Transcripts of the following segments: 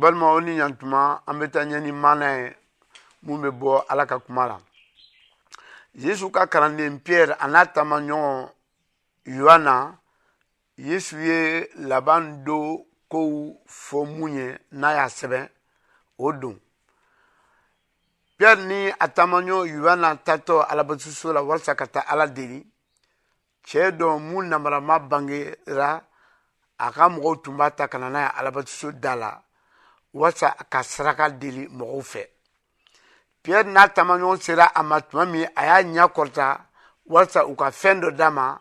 balima o ni ɲantuma an bɛ taa ɲɛ ni maana ye mun bɛ bɔ ala ka kuma la yesu ka kalanden pierre an'a taama ɲɔgɔn yohana yesu ye laban do kow fɔ mun ye n'a y'a sɛbɛn o don pierre ni a taamaɲɔ yohana tatɔ alabatoso la walisa ka taa ala deli cɛɛ dɔ mu namarama bangera a ka mɔgɔw tun b'a ta ka na n'a ye alabatiso da la walisa ka saraka deli mɔgɔw fɛ piyɛri n'a taamaɲɔgɔn sera a ma tuma min a y'a ɲɛ kɔrɔta walisa u ka fɛn dɔ d'a ma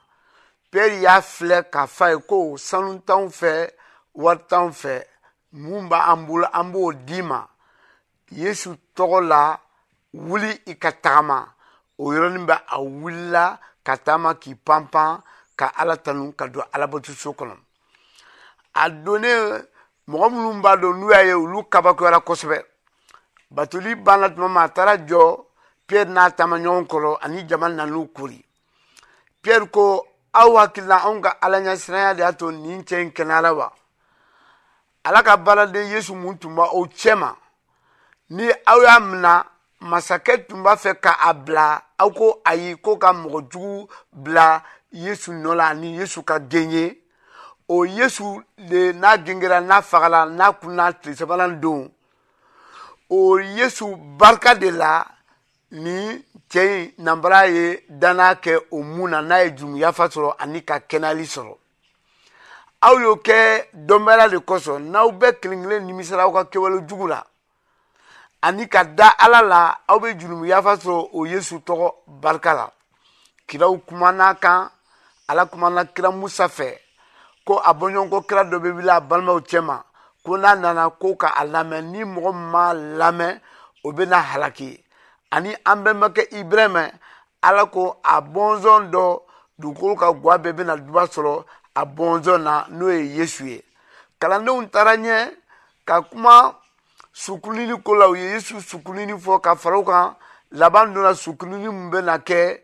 piyɛri y'a filɛ k'a fa ye ko sanu t'anw fɛ wari t'anw fɛ mun b'an bolo an b'o d'i ma yesu tɔgɔ la wuli i ka tagama o yɔrɔnin bɛ a wulila ka taama k'i panpan ka ala tanu ka don alabatoso kɔnɔ a donnen mɔgɔ minnu b'a dɔn n'u y'a ye olu kabakoyara kosɛbɛ batoli banna tuma ma a taara jɔ piyɛri n'a taama ɲɔgɔn kɔrɔ ani jama nan'u kori piyɛri ko aw hakilila anw ka ala ɲɛsiranya de y'a to nin cɛ in kɛnɛyara wa ala ka baaraden yesu mun tun b'aw cɛma ni aw y'a mina masakɛ tun b'a fɛ ka a bila aw ko ayi ko ka mɔgɔ jugu bila yesu nɔ la ni yesu ka den ye o yesu de n'a gengera n'a fagala n'a kunna tile sabanan don o yesu barika de la ni cɛ in nanbara ye danna kɛ o mun na n'a ye jurumuyafa sɔrɔ ani ka kɛnɛyali sɔrɔ aw y'o kɛ dɔnbaliya de kosɔn n'aw bɛɛ kelen kelen nimisara aw ka kɛwale jugu la ani ka da ala la aw bɛ jurumu yafa sɔrɔ o yesu tɔgɔ barika la kiraw kumana kan ala kumana kira musa fɛ ko a bɔɲɔgɔnkɔ kira dɔ bɛ wuli a balimaw cɛma ko n'a nana ko ka a lamɛn ni mɔgɔ ma lamɛn o bɛ na halaki ani an bɛnbakɛ ibrahima ala ko a bɔnsɔn dɔ dugukolo ka gwa bɛɛ bɛna duba sɔrɔ a bɔnsɔn na n'o ye yesu ye kalandenw taara ɲɛ ka kuma sukulili ko la u ye yesu sukulili fɔ ka fara u kan laban donna sukulili min bɛna kɛ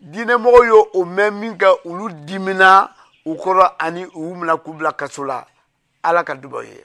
diinɛmɔgɔ y'o o mɛn min kɛ olu dimina u kɔrɔ ani u minɛ k'u bila kaso la ala ka dubaw ye